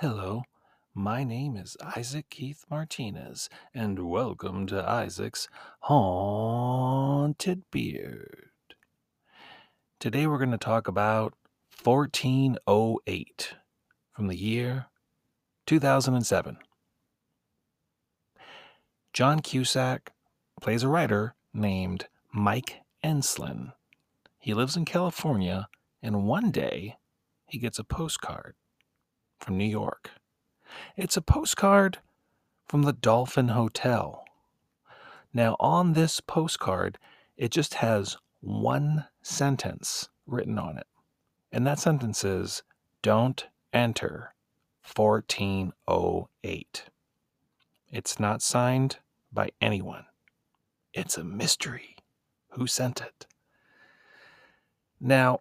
Hello, my name is Isaac Keith Martinez, and welcome to Isaac's Haunted Beard. Today we're going to talk about 1408 from the year 2007. John Cusack plays a writer named Mike Enslin. He lives in California, and one day he gets a postcard from New York. It's a postcard from the Dolphin Hotel. Now, on this postcard, it just has one sentence written on it. And that sentence is Don't enter 1408. It's not signed by anyone. It's a mystery. Who sent it? Now,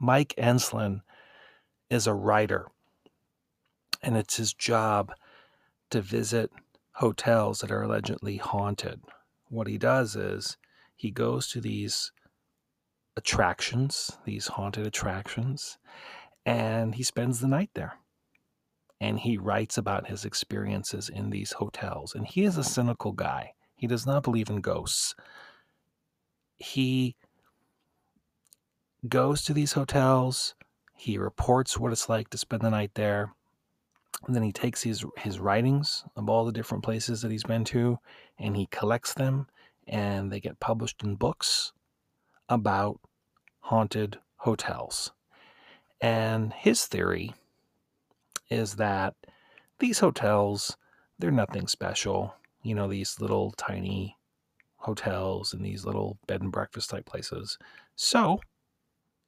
Mike Enslin is a writer, and it's his job to visit hotels that are allegedly haunted. What he does is he goes to these attractions, these haunted attractions, and he spends the night there. And he writes about his experiences in these hotels. And he is a cynical guy. He does not believe in ghosts. He goes to these hotels, he reports what it's like to spend the night there. And then he takes his his writings of all the different places that he's been to and he collects them and they get published in books about haunted hotels. And his theory is that these hotels, they're nothing special. You know, these little tiny hotels and these little bed and breakfast type places. So,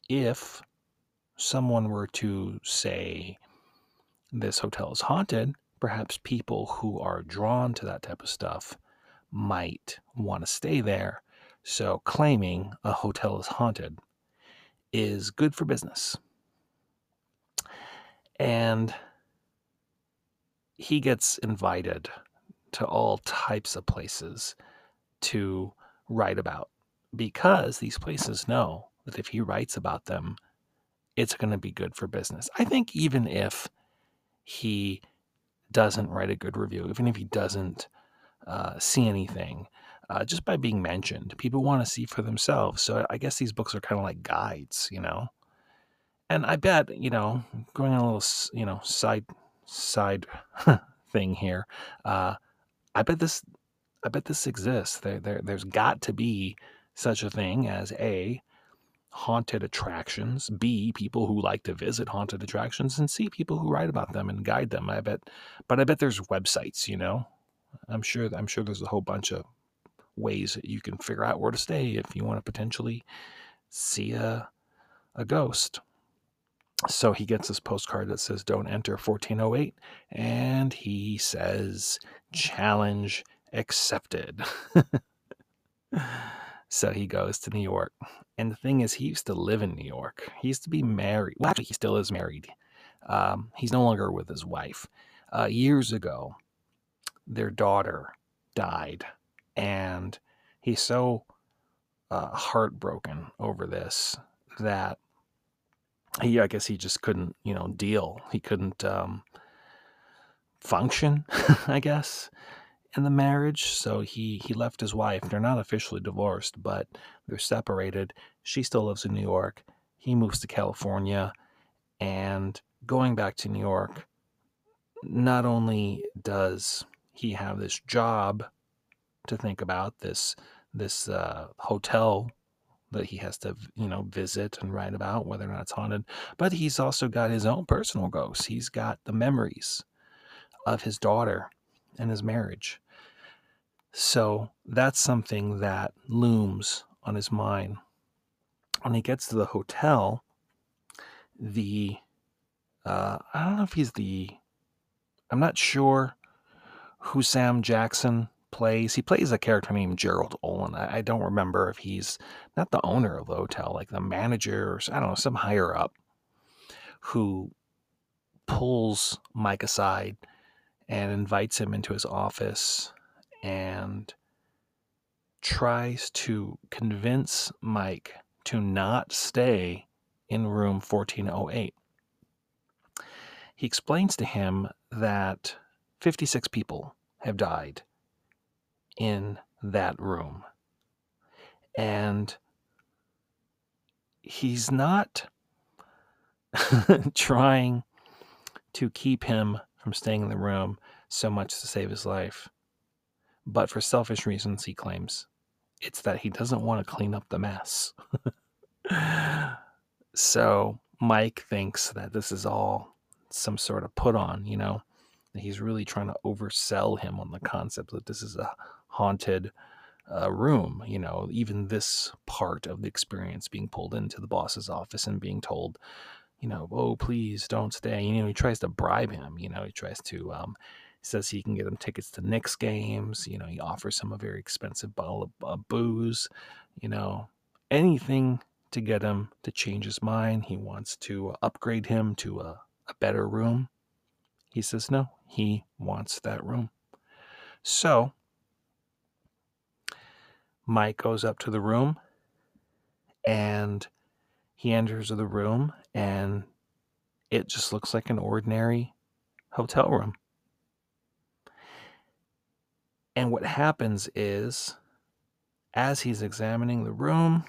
if someone were to say this hotel is haunted, perhaps people who are drawn to that type of stuff might want to stay there. So claiming a hotel is haunted is good for business. And he gets invited to all types of places to write about because these places know that if he writes about them, it's going to be good for business. I think even if he doesn't write a good review, even if he doesn't uh, see anything, uh, just by being mentioned, people want to see for themselves. So I guess these books are kind of like guides, you know. And I bet, you know, going on a little, you know, side side thing here. Uh, I bet this, I bet this exists. There, there, there's got to be such a thing as a haunted attractions, B, people who like to visit haunted attractions, and C, people who write about them and guide them. I bet, but I bet there's websites, you know. I'm sure I'm sure there's a whole bunch of ways that you can figure out where to stay if you want to potentially see a a ghost. So he gets this postcard that says don't enter 1408 and he says challenge accepted. so he goes to New York and the thing is, he used to live in New York. He used to be married. Well, actually, he still is married. Um, he's no longer with his wife. Uh, years ago, their daughter died, and he's so uh, heartbroken over this that he, I guess, he just couldn't, you know, deal. He couldn't um, function, I guess in the marriage, so he he left his wife. They're not officially divorced, but they're separated. She still lives in New York. He moves to California, and going back to New York, not only does he have this job to think about this this uh, hotel that he has to you know visit and write about whether or not it's haunted but he's also got his own personal ghosts he's got the memories of his daughter and his marriage so that's something that looms on his mind. When he gets to the hotel, the uh, I don't know if he's the I'm not sure who Sam Jackson plays. He plays a character named Gerald Olin. I, I don't remember if he's not the owner of the hotel, like the manager or I don't know, some higher up who pulls Mike aside and invites him into his office and tries to convince Mike to not stay in room 1408. he explains to him that 56 people have died in that room. And he's not trying to keep him from staying in the room so much to save his life. But for selfish reasons, he claims it's that he doesn't want to clean up the mess. so Mike thinks that this is all some sort of put on, you know, that he's really trying to oversell him on the concept that this is a haunted uh, room, you know, even this part of the experience being pulled into the boss's office and being told, you know, oh, please don't stay. You know, he tries to bribe him, you know, he tries to, um, says he can get him tickets to Knicks games. You know, he offers him a very expensive bottle of uh, booze. You know, anything to get him to change his mind. He wants to upgrade him to a, a better room. He says no, he wants that room. So Mike goes up to the room and he enters the room and it just looks like an ordinary hotel room. And what happens is, as he's examining the room,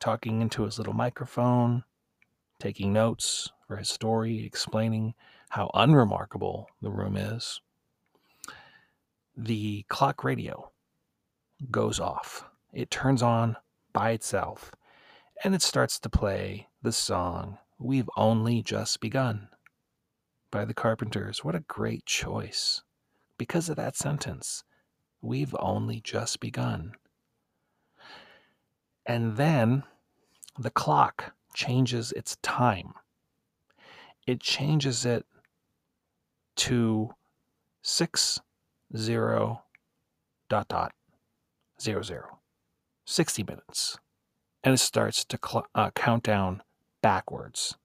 talking into his little microphone, taking notes for his story, explaining how unremarkable the room is, the clock radio goes off. It turns on by itself and it starts to play the song We've Only Just Begun by the Carpenters. What a great choice. Because of that sentence, we've only just begun. And then the clock changes its time. It changes it to six zero dot dot zero zero. 60 minutes. And it starts to cl- uh, count down backwards.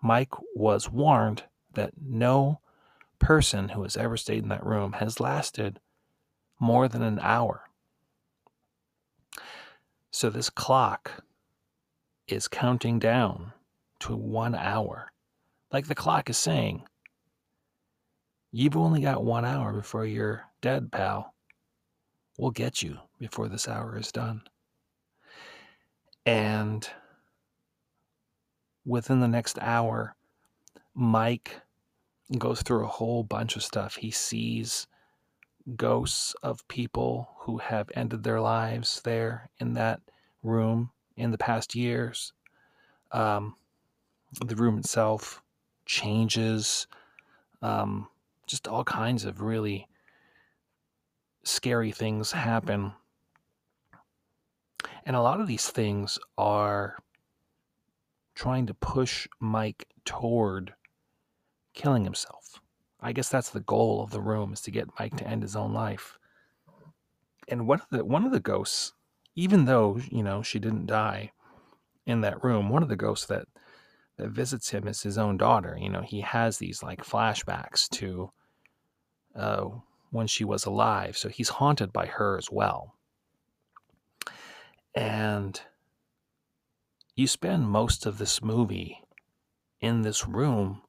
Mike was warned that no person who has ever stayed in that room has lasted more than an hour. So this clock is counting down to one hour. Like the clock is saying, You've only got one hour before you're dead, pal. We'll get you before this hour is done. And within the next hour, Mike goes through a whole bunch of stuff. He sees ghosts of people who have ended their lives there in that room in the past years. Um, the room itself changes, um, just all kinds of really scary things happen. And a lot of these things are trying to push Mike toward killing himself. I guess that's the goal of the room is to get Mike to end his own life. And one of the one of the ghosts, even though you know she didn't die in that room, one of the ghosts that that visits him is his own daughter. You know, he has these like flashbacks to uh, when she was alive, so he's haunted by her as well. And you spend most of this movie in this room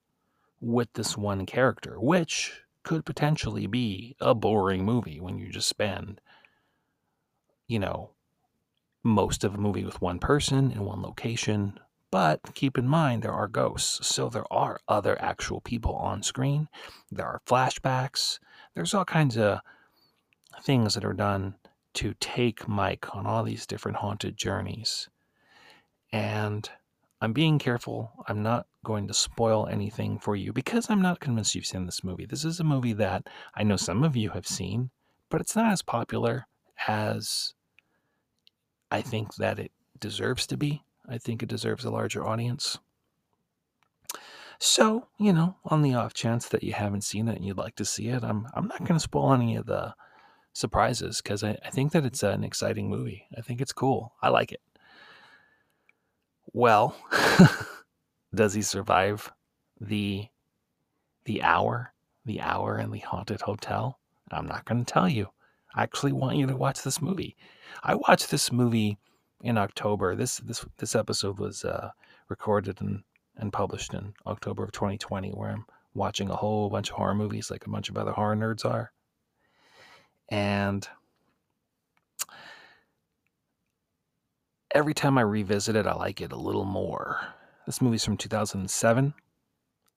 with this one character, which could potentially be a boring movie when you just spend, you know, most of a movie with one person in one location. But keep in mind, there are ghosts. So there are other actual people on screen. There are flashbacks. There's all kinds of things that are done to take Mike on all these different haunted journeys. And I'm being careful. I'm not going to spoil anything for you because I'm not convinced you've seen this movie. This is a movie that I know some of you have seen, but it's not as popular as I think that it deserves to be. I think it deserves a larger audience. So, you know, on the off chance that you haven't seen it and you'd like to see it, I'm I'm not going to spoil any of the surprises because I, I think that it's an exciting movie. I think it's cool. I like it. Well, does he survive the the hour, the hour in the haunted hotel? I'm not going to tell you. I actually want you to watch this movie. I watched this movie in October. This this this episode was uh, recorded and and published in October of 2020, where I'm watching a whole bunch of horror movies like a bunch of other horror nerds are. And every time I revisit it, I like it a little more. This movie's from 2007.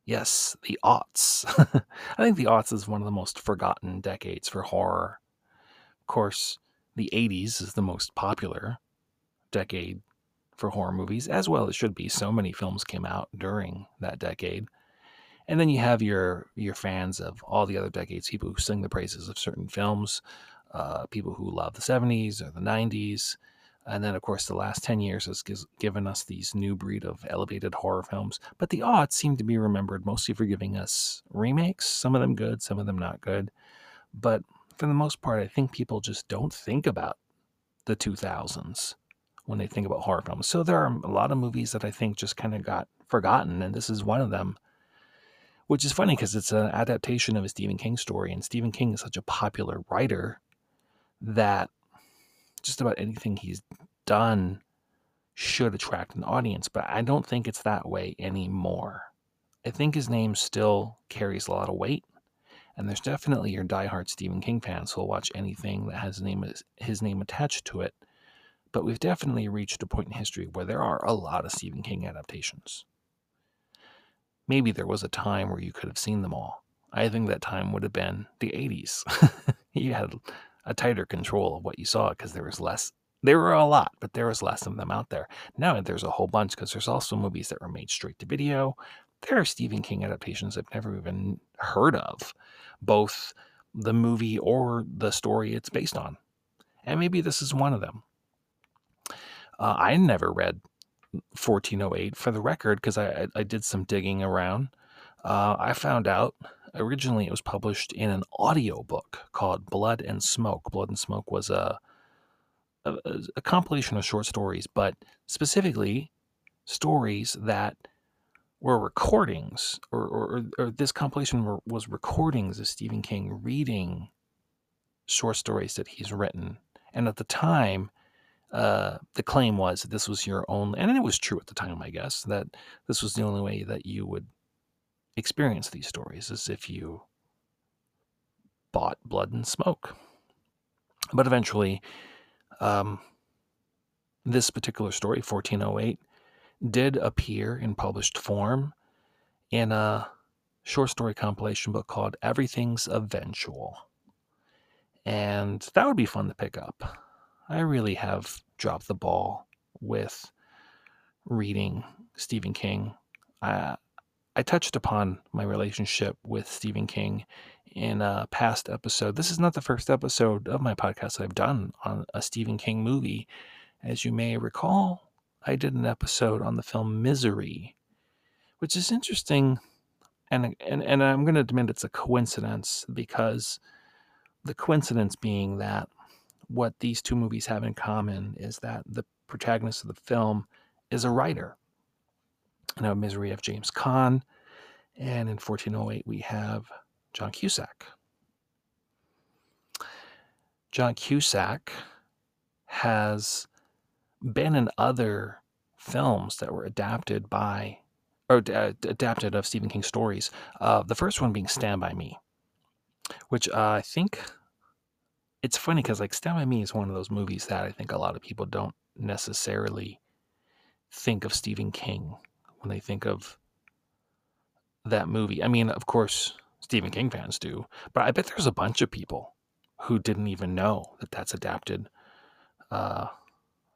Yes, the aughts. I think the aughts is one of the most forgotten decades for horror. Of course, the 80s is the most popular decade for horror movies, as well it should be. So many films came out during that decade. And then you have your your fans of all the other decades, people who sing the praises of certain films, uh, people who love the 70s or the 90s. And then, of course, the last 10 years has given us these new breed of elevated horror films. But the aughts seem to be remembered mostly for giving us remakes, some of them good, some of them not good. But for the most part, I think people just don't think about the 2000s when they think about horror films. So there are a lot of movies that I think just kind of got forgotten, and this is one of them. Which is funny because it's an adaptation of a Stephen King story, and Stephen King is such a popular writer that just about anything he's done should attract an audience, but I don't think it's that way anymore. I think his name still carries a lot of weight, and there's definitely your diehard Stephen King fans who'll watch anything that has name, his name attached to it but we've definitely reached a point in history where there are a lot of Stephen King adaptations. Maybe there was a time where you could have seen them all. I think that time would have been the 80s. you had a tighter control of what you saw because there was less. There were a lot, but there was less of them out there. Now there's a whole bunch because there's also movies that were made straight to video. There are Stephen King adaptations I've never even heard of, both the movie or the story it's based on. And maybe this is one of them. Uh, I never read 1408 for the record because I, I, did some digging around. Uh, I found out originally it was published in an audio book called Blood and Smoke. Blood and Smoke was a, a, a compilation of short stories, but specifically stories that were recordings, or, or, or this compilation were, was recordings of Stephen King reading short stories that he's written. And at the time, uh, the claim was that this was your only, and it was true at the time, I guess, that this was the only way that you would experience these stories, as if you bought blood and smoke. But eventually, um, this particular story, 1408, did appear in published form in a short story compilation book called Everything's Eventual. And that would be fun to pick up. I really have dropped the ball with reading Stephen King. I, I touched upon my relationship with Stephen King in a past episode. This is not the first episode of my podcast that I've done on a Stephen King movie. As you may recall, I did an episode on the film Misery, which is interesting. And, and, and I'm going to admit it's a coincidence because the coincidence being that what these two movies have in common is that the protagonist of the film is a writer. Now, Misery of James Caan, and in 1408 we have John Cusack. John Cusack has been in other films that were adapted by or uh, adapted of Stephen King stories. Uh, the first one being Stand by Me, which uh, I think it's funny because like Stand by Me is one of those movies that I think a lot of people don't necessarily think of Stephen King when they think of that movie. I mean, of course, Stephen King fans do, but I bet there's a bunch of people who didn't even know that that's adapted. Uh,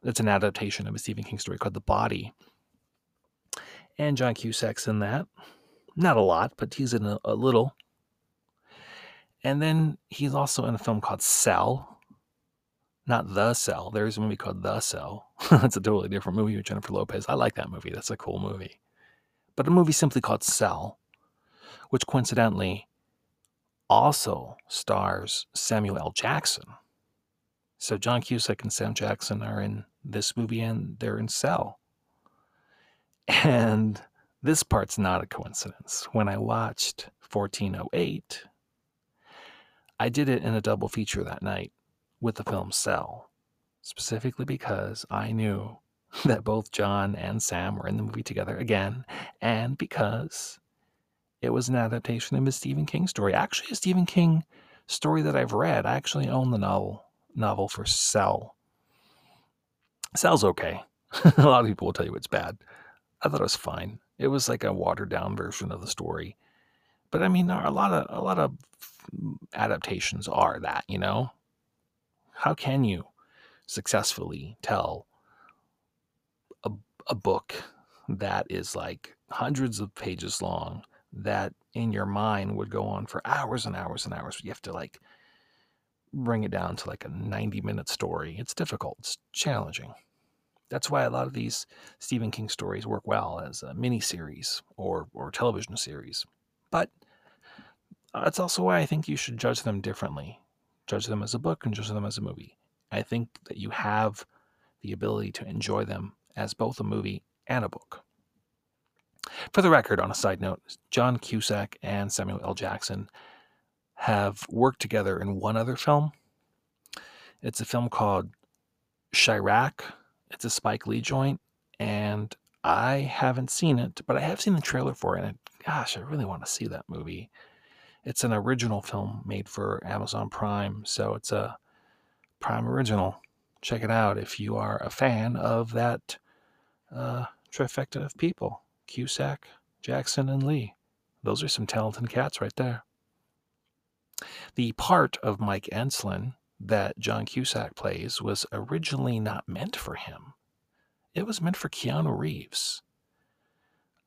it's an adaptation of a Stephen King story called The Body. And John Cusack's in that. Not a lot, but he's in a, a little. And then he's also in a film called Cell. Not The Cell. There's a movie called The Cell. That's a totally different movie with Jennifer Lopez. I like that movie. That's a cool movie. But a movie simply called Cell, which coincidentally also stars Samuel L. Jackson. So John Cusack and Sam Jackson are in this movie and they're in Cell. And this part's not a coincidence. When I watched 1408, I did it in a double feature that night with the film Cell, specifically because I knew that both John and Sam were in the movie together again, and because it was an adaptation of a Stephen King story. Actually, a Stephen King story that I've read. I actually own the novel novel for Cell. Cell's okay. a lot of people will tell you it's bad. I thought it was fine. It was like a watered down version of the story. But I mean, a lot of a lot of adaptations are that, you know. How can you successfully tell a, a book that is like hundreds of pages long that in your mind would go on for hours and hours and hours. You have to like bring it down to like a 90 minute story. It's difficult, it's challenging. That's why a lot of these Stephen King stories work well as a mini series or, or television series. But uh, that's also why I think you should judge them differently. Judge them as a book and judge them as a movie. I think that you have the ability to enjoy them as both a movie and a book. For the record, on a side note, John Cusack and Samuel L. Jackson have worked together in one other film. It's a film called Chi-Raq. It's a Spike Lee joint, and I haven't seen it, but I have seen the trailer for it. And gosh, I really want to see that movie. It's an original film made for Amazon Prime, so it's a Prime original. Check it out if you are a fan of that uh, trifecta of people. Cusack, Jackson, and Lee. Those are some talented cats right there. The part of Mike Enslin that John Cusack plays was originally not meant for him. It was meant for Keanu Reeves.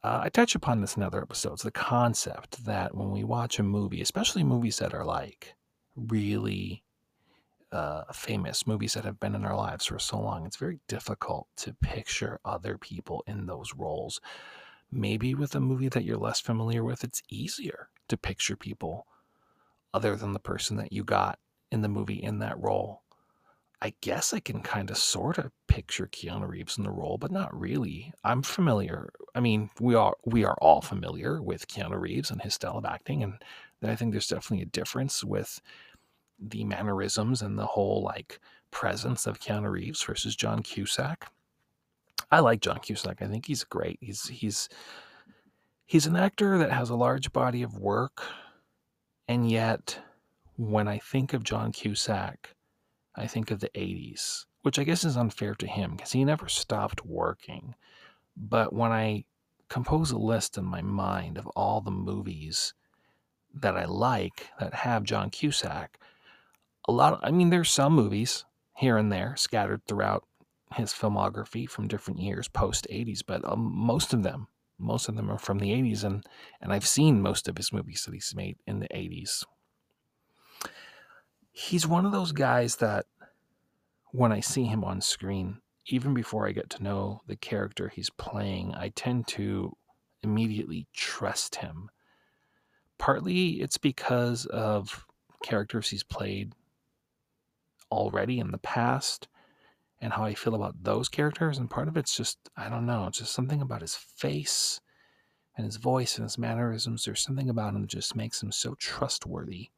Uh, I touch upon this in other episodes the concept that when we watch a movie, especially movies that are like really uh, famous movies that have been in our lives for so long, it's very difficult to picture other people in those roles Maybe with a movie that you're less familiar with, it's easier to picture people other than the person that you got in the movie in that role. I guess I can kind of sort of picture Keanu Reeves in the role, but not really. I'm familiar. I mean, we are we are all familiar with Keanu Reeves and his style of acting, and I think there's definitely a difference with the mannerisms and the whole like presence of Keanu Reeves versus John Cusack. I like John Cusack. I think he's great. He's he's he's an actor that has a large body of work, and yet when I think of John Cusack, I think of the 80s, which I guess is unfair to him because he never stopped working. But when I compose a list in my mind of all the movies that I like that have John Cusack, a lot of, I mean, there's some movies here and there scattered throughout his filmography from different years post 80s, but um, most of them, most of them are from the 80s, and and I've seen most of his movies that he's made in the 80s. He's one of those guys that when I see him on screen, even before I get to know the character he's playing, I tend to immediately trust him. Partly it's because of characters he's played already in the past and how I feel about those characters. And part of it's just, I don't know, just something about his face and his voice and his mannerisms. There's something about him that just makes him so trustworthy.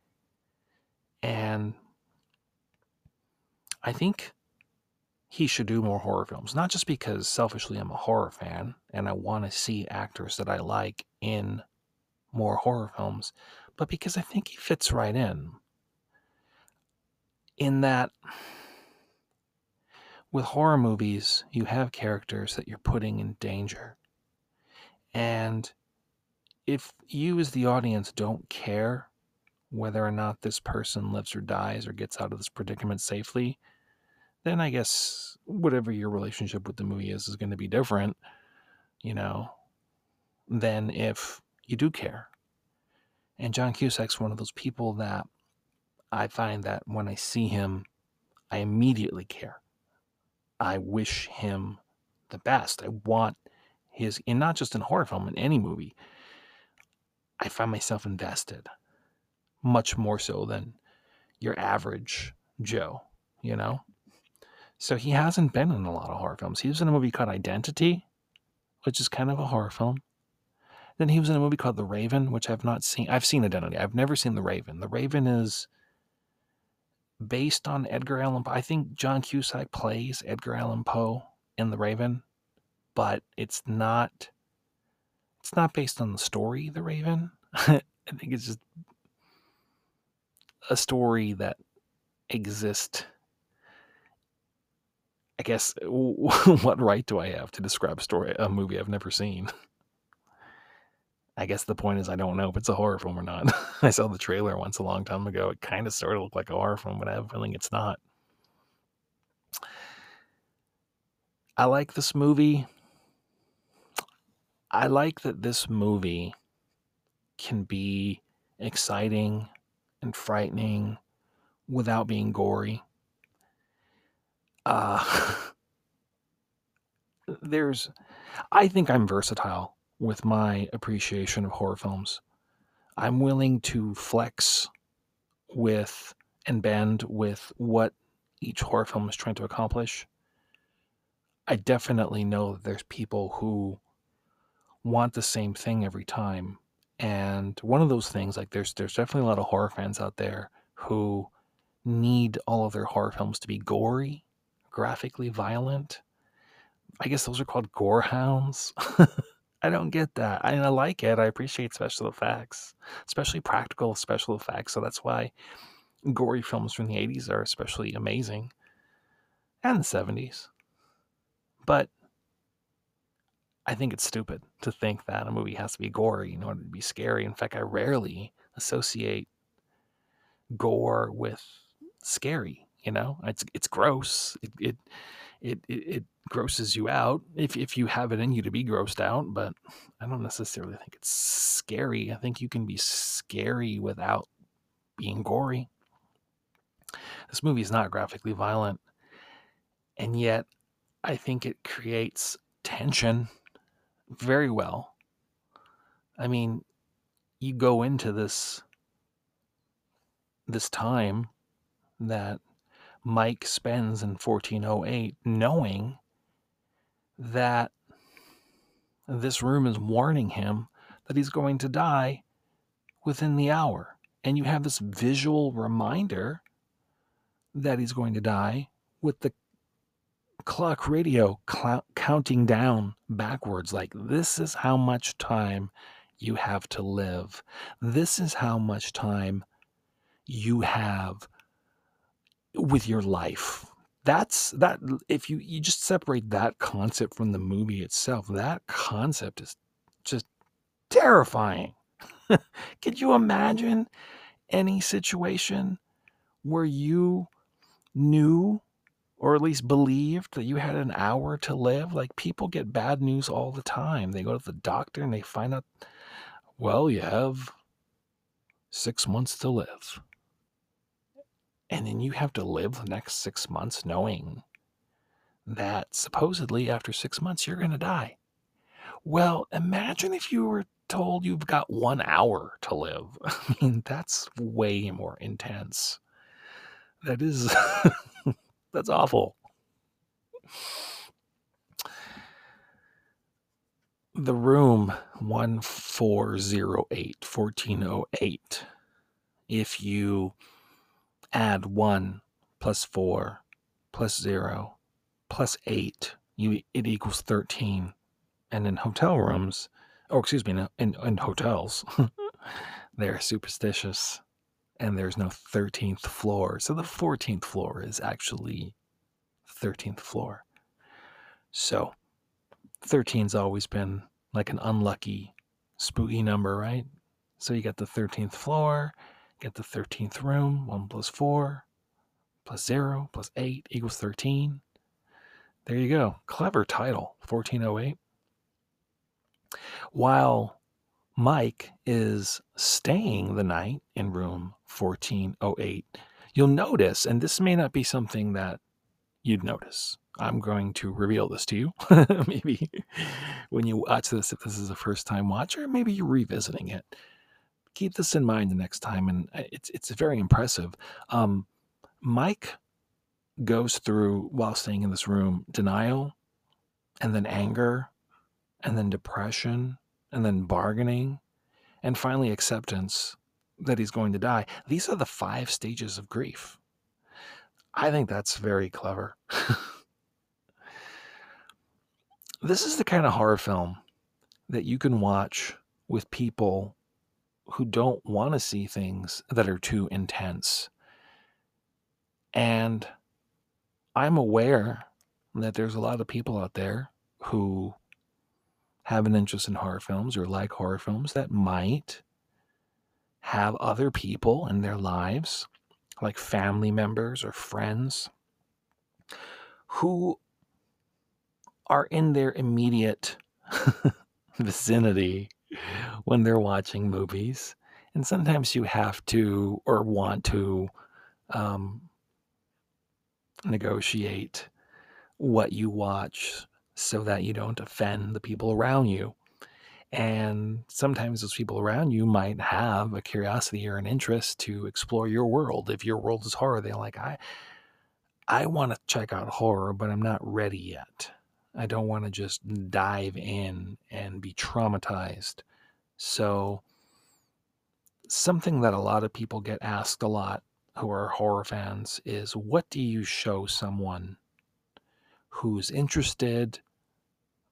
And I think he should do more horror films, not just because selfishly I'm a horror fan and I want to see actors that I like in more horror films, but because I think he fits right in. In that with horror movies, you have characters that you're putting in danger. And if you, as the audience, don't care whether or not this person lives or dies or gets out of this predicament safely, then I guess whatever your relationship with the movie is is going to be different, you know, than if you do care. And John Cusack's one of those people that I find that when I see him, I immediately care. I wish him the best. I want his, and not just in horror film, in any movie. I find myself invested much more so than your average Joe, you know? So he hasn't been in a lot of horror films. He was in a movie called Identity, which is kind of a horror film. Then he was in a movie called The Raven, which I've not seen. I've seen Identity. I've never seen The Raven. The Raven is based on Edgar Allan Poe. I think John Cusack plays Edgar Allan Poe in The Raven, but it's not it's not based on the story The Raven. I think it's just a story that exists. I guess what right do I have to describe a story a movie I've never seen? I guess the point is I don't know if it's a horror film or not. I saw the trailer once a long time ago. It kind of sort of looked like a horror film, but I have a feeling it's not. I like this movie. I like that this movie can be exciting and frightening without being gory. Uh, there's, I think I'm versatile with my appreciation of horror films. I'm willing to flex with and bend with what each horror film is trying to accomplish. I definitely know that there's people who want the same thing every time. And one of those things, like there's there's definitely a lot of horror fans out there who need all of their horror films to be gory, graphically violent. I guess those are called gore hounds. I don't get that. I, I like it. I appreciate special effects, especially practical special effects. So that's why gory films from the 80s are especially amazing and the 70s. But I think it's stupid to think that a movie has to be gory in order to be scary. In fact, I rarely associate gore with scary. You know, it's it's gross. It it it, it, it grosses you out if, if you have it in you to be grossed out, but I don't necessarily think it's scary. I think you can be scary without being gory. This movie is not graphically violent, and yet I think it creates tension very well. I mean, you go into this this time that Mike spends in 1408 knowing that this room is warning him that he's going to die within the hour. And you have this visual reminder that he's going to die with the clock radio cl- counting down backwards like this is how much time you have to live. This is how much time you have with your life that's that if you you just separate that concept from the movie itself that concept is just terrifying could you imagine any situation where you knew or at least believed that you had an hour to live like people get bad news all the time they go to the doctor and they find out well you have 6 months to live and then you have to live the next six months knowing that supposedly after six months you're going to die. Well, imagine if you were told you've got one hour to live. I mean, that's way more intense. That is, that's awful. The room 1408, 1408. If you add 1 plus 4 plus 0 plus 8, you, it equals 13. And in hotel rooms, or excuse me, in, in hotels, they're superstitious and there's no 13th floor. So the 14th floor is actually 13th floor. So 13's always been like an unlucky, spooky number, right? So you got the 13th floor, Get the 13th room. 1 plus 4 plus 0 plus 8 equals 13. There you go. Clever title, 1408. While Mike is staying the night in room 1408, you'll notice, and this may not be something that you'd notice. I'm going to reveal this to you. maybe when you watch this, if this is a first time watcher, maybe you're revisiting it keep this in mind the next time, and uh, it's it's very impressive. Um, Mike goes through while staying in this room denial, and then anger, and then depression, and then bargaining, and finally acceptance that he's going to die. These are the five stages of grief. I think that's very clever. this is the kind of horror film that you can watch with people who don't want to see things that are too intense. And I'm aware that there's a lot of people out there who have an interest in horror films or like horror films that might have other people in their lives, like family members or friends, who are in their immediate vicinity when they're watching movies. And sometimes you have to or want to um, negotiate what you watch so that you don't offend the people around you. And sometimes those people around you might have a curiosity or an interest to explore your world. If your world is horror, they're like, I I want to check out horror, but I'm not ready yet. I don't want to just dive in and be traumatized. So something that a lot of people get asked a lot who are horror fans is what do you show someone who's interested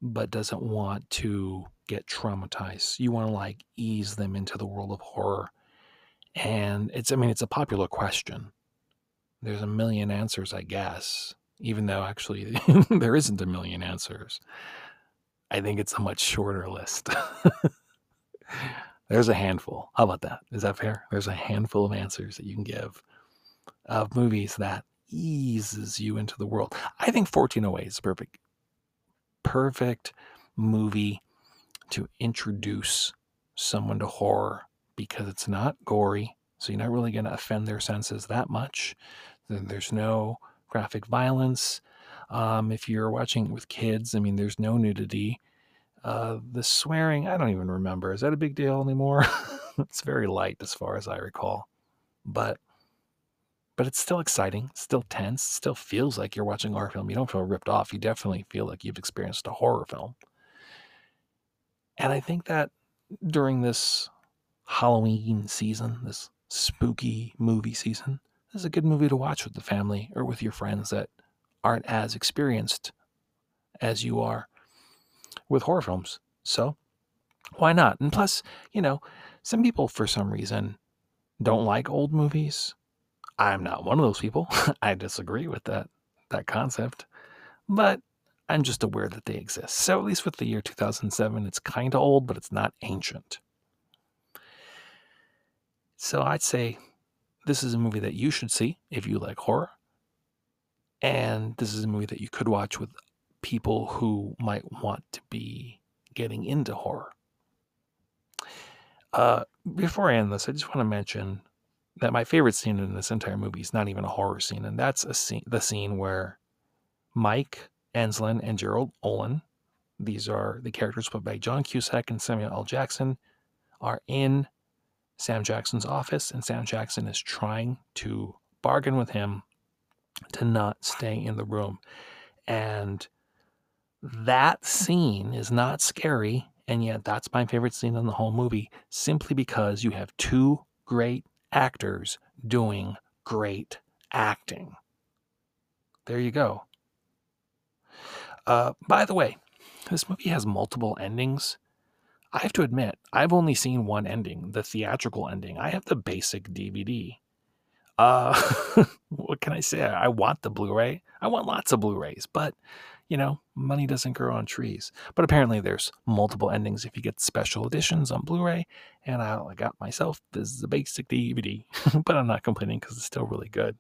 but doesn't want to get traumatized. You want to like ease them into the world of horror. And it's, I mean, it's a popular question. There's a million answers, I guess, even though actually there isn't a million answers. I think it's a much shorter list. There's a handful. How about that? Is that fair? There's a handful of answers that you can give of movies that eases you into the world. I think 1408 is a perfect perfect movie to introduce someone to horror because it's not gory, so you're not really going to offend their senses that much. There's no graphic violence. Um, if you're watching with kids, I mean, there's no nudity. Uh, the swearing, I don't even remember. Is that a big deal anymore? it's very light as far as I recall. But but it's still exciting, still tense, still feels like you're watching a horror film. You don't feel ripped off. You definitely feel like you've experienced a horror film. And I think that during this Halloween season, this spooky movie season, this is a good movie to watch with the family or with your friends that aren't as experienced as you are with horror films. So why not? And plus, you know, some people for some reason don't like old movies I'm not one of those people. I disagree with that that concept, but I'm just aware that they exist. So at least with the year 2007, it's kind of old, but it's not ancient. So I'd say this is a movie that you should see if you like horror. And this is a movie that you could watch with people who might want to be getting into horror. Uh, before I end this, I just want to mention that my favorite scene in this entire movie is not even a horror scene, and that's a scene, the scene where Mike Enslin and Gerald Olin, these are the characters played by John Cusack and Samuel L. Jackson, are in Sam Jackson's office, and Sam Jackson is trying to bargain with him to not stay in the room. And that scene is not scary, and yet that's my favorite scene in the whole movie, simply because you have two great actors doing great acting. There you go. Uh, by the way, this movie has multiple endings. I have to admit, I've only seen one ending, the theatrical ending. I have the basic DVD. Uh, what can I say? I want the Blu ray. I want lots of Blu rays, but you know, money doesn't grow on trees. But apparently, there's multiple endings if you get special editions on Blu-ray. And I got myself this is a basic DVD, but I'm not complaining because it's still really good.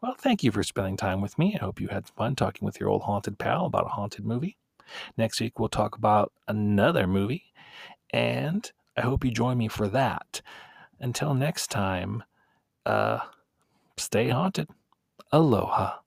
Well, thank you for spending time with me. I hope you had fun talking with your old haunted pal about a haunted movie. Next week, we'll talk about another movie, and I hope you join me for that. Until next time, uh, stay haunted. Aloha.